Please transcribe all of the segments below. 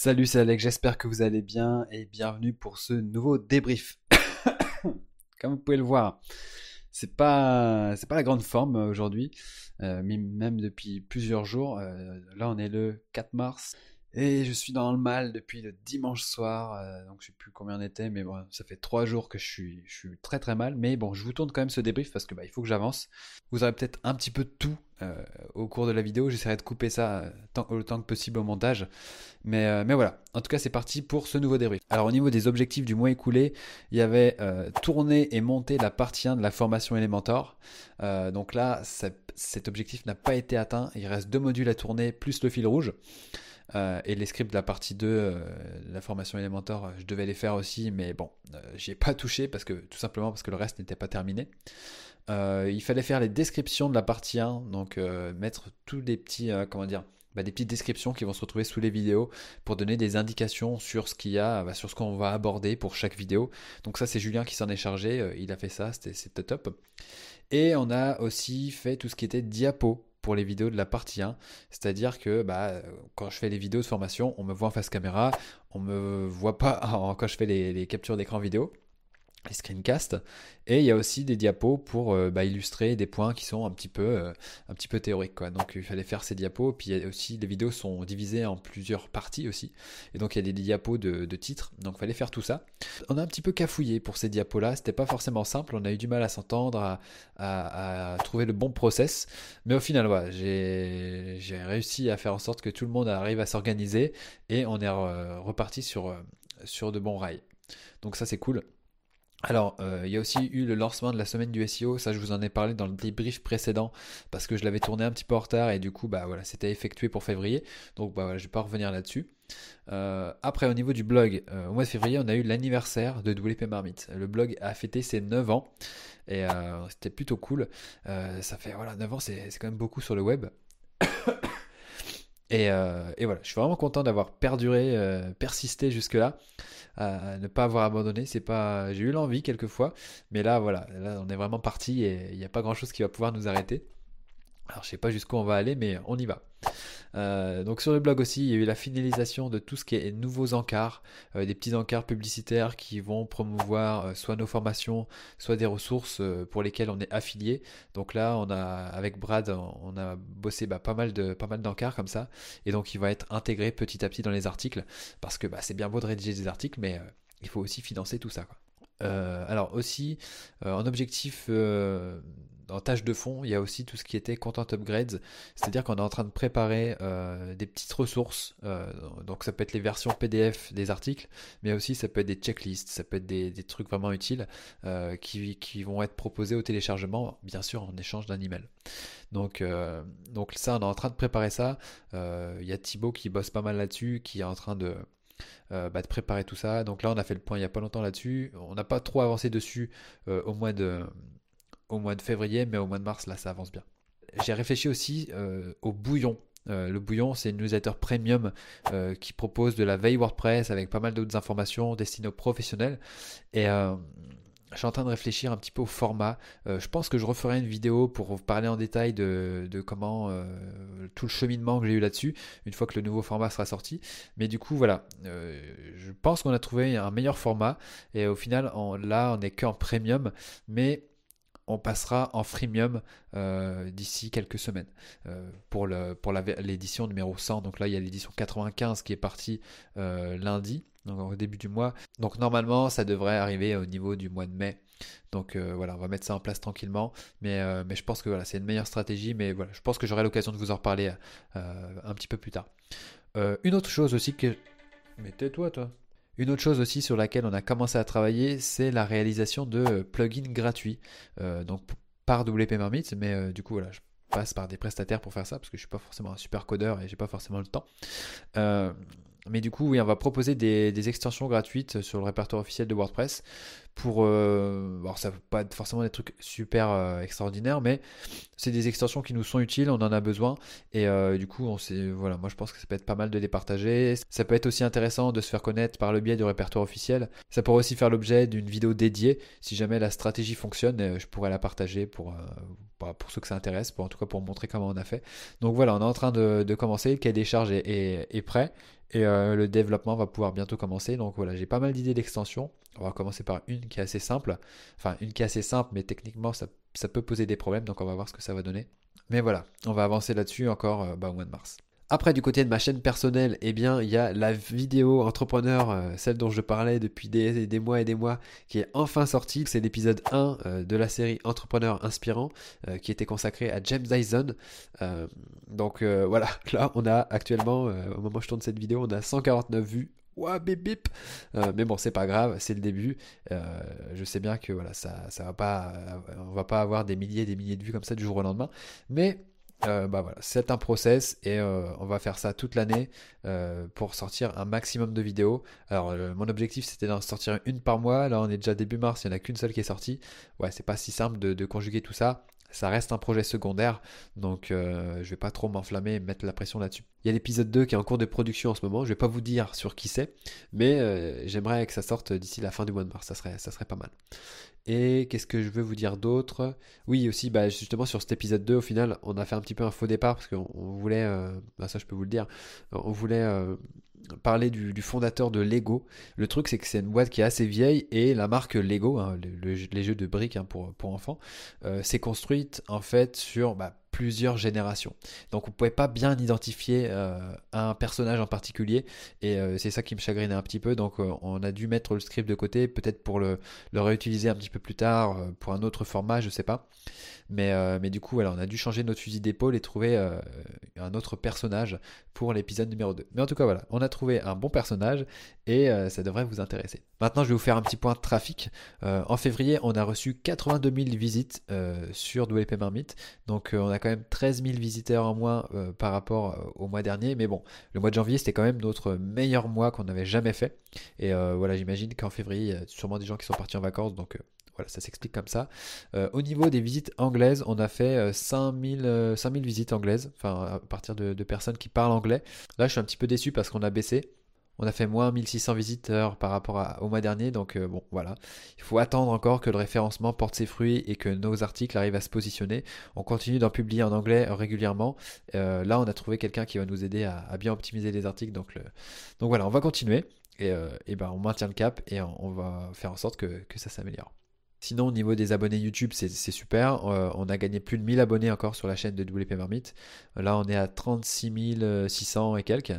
Salut, c'est Alex, j'espère que vous allez bien et bienvenue pour ce nouveau débrief. Comme vous pouvez le voir, c'est pas pas la grande forme euh, aujourd'hui, euh, même depuis plusieurs jours. Euh, là, on est le 4 mars et je suis dans le mal depuis le dimanche soir, donc je sais plus combien on était, mais bon, ça fait trois jours que je suis, très très mal. Mais bon, je vous tourne quand même ce débrief parce que bah, il faut que j'avance. Vous aurez peut-être un petit peu de tout euh, au cours de la vidéo. J'essaierai de couper ça euh, tant, autant que possible au montage. Mais, euh, mais voilà, en tout cas c'est parti pour ce nouveau débrief. Alors au niveau des objectifs du mois écoulé, il y avait tourner et monter la partie 1 de la formation Elementor. donc là, cet objectif n'a pas été atteint. Il reste deux modules à tourner plus le fil rouge. Et les scripts de la partie 2, la formation Elementor, je devais les faire aussi, mais bon, j'y ai pas touché parce que tout simplement parce que le reste n'était pas terminé. Euh, il fallait faire les descriptions de la partie 1, donc euh, mettre tous les petits, euh, comment dire, bah, des petites descriptions qui vont se retrouver sous les vidéos pour donner des indications sur ce qu'il y a, bah, sur ce qu'on va aborder pour chaque vidéo. Donc ça c'est Julien qui s'en est chargé, il a fait ça, c'était top. Et on a aussi fait tout ce qui était diapo les vidéos de la partie 1. C'est-à-dire que bah, quand je fais les vidéos de formation, on me voit en face caméra, on me voit pas quand je fais les captures d'écran vidéo les screencasts. Et il y a aussi des diapos pour euh, bah, illustrer des points qui sont un petit peu euh, un petit peu théoriques quoi. Donc il fallait faire ces diapos. Puis il y a aussi les vidéos sont divisées en plusieurs parties aussi. Et donc il y a des diapos de, titres. Donc il fallait faire tout ça. On a un petit peu cafouillé pour ces diapos là c'était pas forcément simple. On a eu du mal à s'entendre à, trouver le bon process. Mais au final voilà, j'ai réussi à faire en sorte que tout le monde arrive à s'organiser. Et on est reparti sur sur de bons rails. Donc ça c'est cool alors, euh, il y a aussi eu le lancement de la semaine du SEO, ça je vous en ai parlé dans le débrief précédent parce que je l'avais tourné un petit peu en retard et du coup bah voilà c'était effectué pour février, donc bah voilà je vais pas revenir là-dessus. Euh, après au niveau du blog, euh, au mois de février on a eu l'anniversaire de WP Marmite. Le blog a fêté ses 9 ans et c'était plutôt cool. ça fait voilà 9 ans c'est quand même beaucoup sur le web. Et, et, voilà, je suis vraiment content d'avoir perduré, persisté jusque-là ne pas avoir abandonné. C'est pas, j'ai eu l'envie quelquefois, mais là voilà, là on est vraiment parti et il n'y a pas grand chose qui va pouvoir nous arrêter. Alors je sais pas jusqu'où on va aller, mais on y va. Euh, donc sur le blog aussi, il y a eu la finalisation de tout ce qui est nouveaux encarts, euh, des petits encarts publicitaires qui vont promouvoir euh, soit nos formations, soit des ressources pour lesquelles on est affilié. Donc là, on a avec Brad, on a bossé bah, pas mal de pas mal d'encarts comme ça, et donc il va être intégré petit à petit dans les articles, parce que bah, c'est bien beau de rédiger des articles, mais il faut aussi financer tout ça. alors aussi, en objectif en tâche de fond, il y a aussi tout ce qui était content upgrades, c'est-à-dire qu'on est en train de préparer euh, des petites ressources. Euh, donc ça peut être les versions PDF des articles, mais aussi ça peut être des checklists, ça peut être des, trucs vraiment utiles euh, qui, vont être proposés au téléchargement, bien sûr en échange d'un email. Donc, ça, on est en train de préparer ça. Il y a Thibaut qui bosse pas mal là-dessus, qui est en train de, bah, de préparer tout ça. Donc là, on a fait le point il n'y a pas longtemps là-dessus. On n'a pas trop avancé dessus au mois de au mois de février, mais au mois de mars, là, ça avance bien. J'ai réfléchi aussi euh, au bouillon. Euh, le bouillon, c'est une newsletter premium euh, qui propose de la veille WordPress avec pas mal d'autres informations destinées aux professionnels. Et je suis en train de réfléchir un petit peu au format. je pense que je referai une vidéo pour vous parler en détail de, comment tout le cheminement que j'ai eu là-dessus, une fois que le nouveau format sera sorti. Mais du coup, voilà, je pense qu'on a trouvé un meilleur format. Et au final, là, on n'est qu'en premium. Mais on passera en freemium euh, d'ici quelques semaines euh, pour l'édition numéro 100. Donc là, il y a l'édition 95 qui est partie euh, lundi, donc au début du mois. Donc normalement, ça devrait arriver au niveau du mois de mai. Donc voilà, on va mettre ça en place tranquillement. Mais, je pense que voilà, c'est une meilleure stratégie. Mais voilà, je pense que j'aurai l'occasion de vous en reparler un petit peu plus tard. une autre chose aussi que... Mais tais-toi, toi. Une autre chose aussi sur laquelle on a commencé à travailler, c'est la réalisation de plugins gratuits. Euh, donc par WP Marmite, mais euh, du coup voilà, je passe par des prestataires pour faire ça parce que je suis pas forcément un super codeur et j'ai pas forcément le temps. Euh, mais du coup, oui, on va proposer des, extensions gratuites sur le répertoire officiel de WordPress pour. Euh, alors, ça ne pas être forcément des trucs super euh, extraordinaires, mais c'est des extensions qui nous sont utiles, on en a besoin. Et euh, du coup, on voilà, moi je pense que ça peut être pas mal de les partager. Ça peut être aussi intéressant de se faire connaître par le biais du répertoire officiel. Ça pourrait aussi faire l'objet d'une vidéo dédiée. Si jamais la stratégie fonctionne, je pourrais la partager pour, bah, pour ceux que ça intéresse, pour, en tout cas pour montrer comment on a fait. Donc voilà, on est en train de, commencer. Le cahier des charges est prêt. Et le développement va pouvoir bientôt commencer. Donc voilà, j'ai pas mal d'idées d'extension. On va commencer par une qui est assez simple. Enfin, une qui est assez simple, mais techniquement, ça, peut poser des problèmes. Donc on va voir ce que ça va donner. Mais voilà, on va avancer là-dessus encore bah, au mois de mars. Après, du côté de ma chaîne personnelle, eh bien, il y a la vidéo entrepreneur, euh, celle dont je parlais depuis des, mois et des mois, qui est enfin sortie. C'est l'épisode 1 euh, de la série Entrepreneur Inspirant, euh, qui était consacré à James Dyson. donc voilà, là, on a actuellement, au moment où je tourne cette vidéo, on a 149 vues Ouah, bip bip. mais bon, c'est pas grave, c'est le début. je sais bien que voilà, ça, ça va pas, on va pas avoir des milliers et des milliers de vues comme ça du jour au lendemain. Mais euh, bah c'est un process et euh, on va faire ça toute l'année euh, pour sortir un maximum de vidéos. Alors mon objectif c'était d'en sortir une par mois. Là on est déjà début mars, il n'y en a qu'une seule qui est sortie. Ouais, c'est pas si simple de, conjuguer tout ça. Ça reste un projet secondaire, donc je vais pas trop m'enflammer et mettre la pression là-dessus. Il y a l'épisode 2 qui est en cours de production en ce moment. Je vais pas vous dire sur qui c'est, mais j'aimerais que ça sorte d'ici la fin du mois de mars. Ça ça serait pas mal. Et qu'est-ce que je veux vous dire d'autre? Oui, aussi, bah, justement, sur cet épisode 2, au final, on a fait un petit peu un faux départ parce qu'on voulait, euh, bah, ça je peux vous le dire, on voulait euh, parler du, fondateur de Lego. Le truc, c'est que c'est une boîte qui est assez vieille et la marque Lego, hein, les jeux de briques hein, pour, enfants, euh, s'est construite en fait sur bah, plusieurs générations. Donc on ne pouvait pas bien identifier euh, un personnage en particulier et euh, c'est ça qui me chagrinait un petit peu. Donc euh, on a dû mettre le script de côté, peut-être pour le, le, réutiliser un petit peu plus tard pour un autre format, je sais pas. Mais, mais du coup, voilà, on a dû changer notre fusil d'épaule et trouver un autre personnage pour l'épisode numéro 2. Mais en tout cas, voilà, on a trouvé un bon personnage et ça devrait vous intéresser. Maintenant, je vais vous faire un petit point de trafic. en février, on a reçu 82 000 visites sur WP Marmite. Donc on a quand même 13 000 visiteurs en moins euh, par rapport euh, au mois dernier. Mais bon, le mois de janvier, c'était quand même notre meilleur mois qu'on avait jamais fait. Et euh, voilà, j'imagine qu'en février, il y a sûrement des gens qui sont partis en vacances. Donc voilà, ça s'explique comme ça. au niveau des visites anglaises, on a fait 5000, 5000 visites anglaises, enfin à partir de, personnes qui parlent anglais. Là, je suis un petit peu déçu parce qu'on a baissé. On a fait moins 1600 visiteurs par rapport au mois dernier, donc euh, bon voilà. Il faut attendre encore que le référencement porte ses fruits et que nos articles arrivent à se positionner. On continue d'en publier en anglais régulièrement. Euh, là, on a trouvé quelqu'un qui va nous aider à, bien optimiser les articles, donc, voilà, on va continuer et, euh, ben, on maintient le cap et on, va faire en sorte que ça s'améliore. Sinon, au niveau des abonnés YouTube, c'est super. Euh, on a gagné plus de 1000 abonnés encore sur la chaîne de WP Marmite. Là, on est à 36 600 et quelques.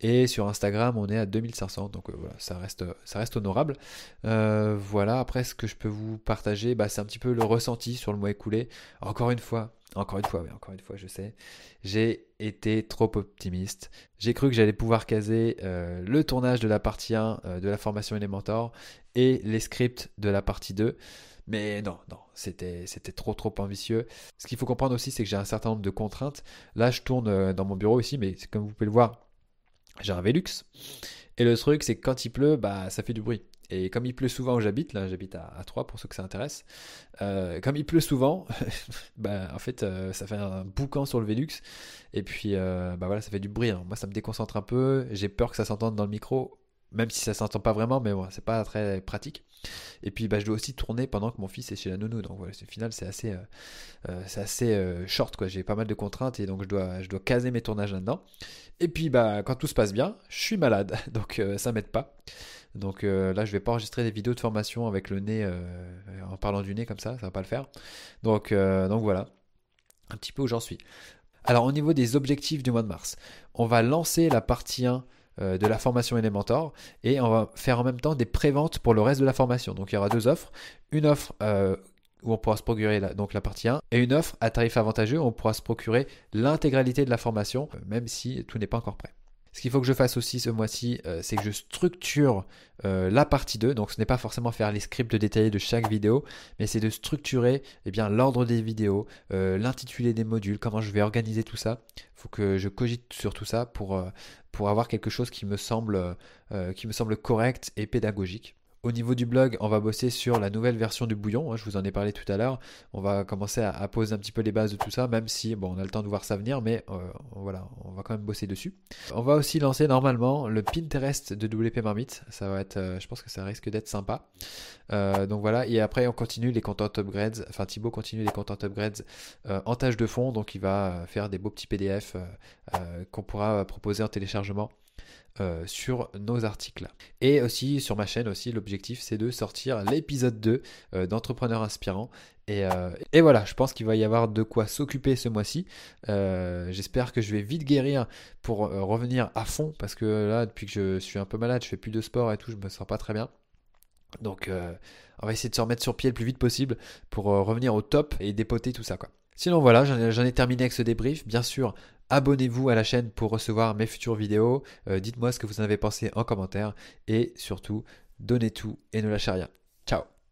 Et sur Instagram, on est à 2500. Donc euh, voilà, ça reste, ça reste honorable. Euh, voilà, après, ce que je peux vous partager, bah, c'est un petit peu le ressenti sur le mois écoulé. Encore une fois, encore une fois, oui, encore une fois, je sais. J'ai été trop optimiste. J'ai cru que j'allais pouvoir caser euh, le tournage de la partie 1 euh, de la formation Elementor les scripts de la partie 2. Mais non, non, c'était, c'était trop trop ambitieux. Ce qu'il faut comprendre aussi, c'est que j'ai un certain nombre de contraintes. Là, je tourne euh, dans mon bureau ici, mais comme vous pouvez le voir, j'ai un Velux. Et le truc, c'est que quand il pleut, bah, ça fait du bruit. Et comme il pleut souvent où j'habite, là j'habite à, à, 3 pour ceux que ça intéresse, euh, comme il pleut souvent, bah, en fait euh, ça fait un boucan sur le Velux, et puis bah voilà, ça fait du bruit. Hein. Moi ça me déconcentre un peu, j'ai peur que ça s'entende dans le micro, même si ça s'entend pas vraiment, mais bon, c'est pas très pratique. Et puis bah, je dois aussi tourner pendant que mon fils est chez la nounou, donc voilà, au final c'est assez, c'est assez short, quoi. j'ai pas mal de contraintes, et donc je dois, je caser mes tournages là-dedans. Et puis bah, quand tout se passe bien, je suis malade, donc ça m'aide pas. Donc euh, là, je vais pas enregistrer des vidéos de formation avec le nez, euh, en parlant du nez comme ça, ça va pas le faire. Donc, euh, donc voilà, un petit peu où j'en suis. Alors au niveau des objectifs du mois de mars, on va lancer la partie 1 de la formation Elementor et on va faire en même temps des préventes pour le reste de la formation. Donc il y aura deux offres. Une offre où on pourra se procurer la, donc la partie 1 et une offre à tarif avantageux où on pourra se procurer l'intégralité de la formation, même si tout n'est pas encore prêt. Ce qu'il faut que je fasse aussi ce mois-ci, euh, c'est que je structure euh, la partie 2. Donc ce n'est pas forcément faire les scripts détaillés de chaque vidéo, mais c'est de structurer eh bien, l'ordre des vidéos, euh, l'intitulé des modules, comment je vais organiser tout ça. Il faut que je cogite sur tout ça pour, avoir quelque chose qui me semble correct et pédagogique. Au niveau du blog, on va bosser sur la nouvelle version du bouillon. Hein, je vous en ai parlé tout à l'heure. On va commencer à, poser un petit peu les bases de tout ça, même si bon, on a le temps de voir ça venir, mais euh, voilà, on va quand même bosser dessus. On va aussi lancer normalement le Pinterest de WP Marmite. Ça va être, euh, je pense que ça risque d'être sympa. Euh, donc voilà, et après on continue les content upgrades. Enfin, Thibaut continue les content upgrades en tâche de fond, donc il va faire des beaux petits PDF qu'on pourra proposer en téléchargement euh, sur nos articles. Et aussi sur ma chaîne aussi, l'objectif c'est de sortir l'épisode 2 euh, d'Entrepreneurs Inspirants. Et, euh, et, voilà, je pense qu'il va y avoir de quoi s'occuper ce mois-ci. J'espère que je vais vite guérir pour revenir à fond parce que là, depuis que je suis un peu malade, je fais plus de sport et tout, je me sens pas très bien. Donc on va essayer de se remettre sur pied le plus vite possible pour revenir au top et dépoter tout ça quoi. Sinon voilà, j'en ai terminé avec ce débrief. Bien sûr, abonnez-vous à la chaîne pour recevoir mes futures vidéos. Euh, dites-moi ce que vous en avez pensé en commentaire. Et surtout, donnez tout et ne lâchez rien. Ciao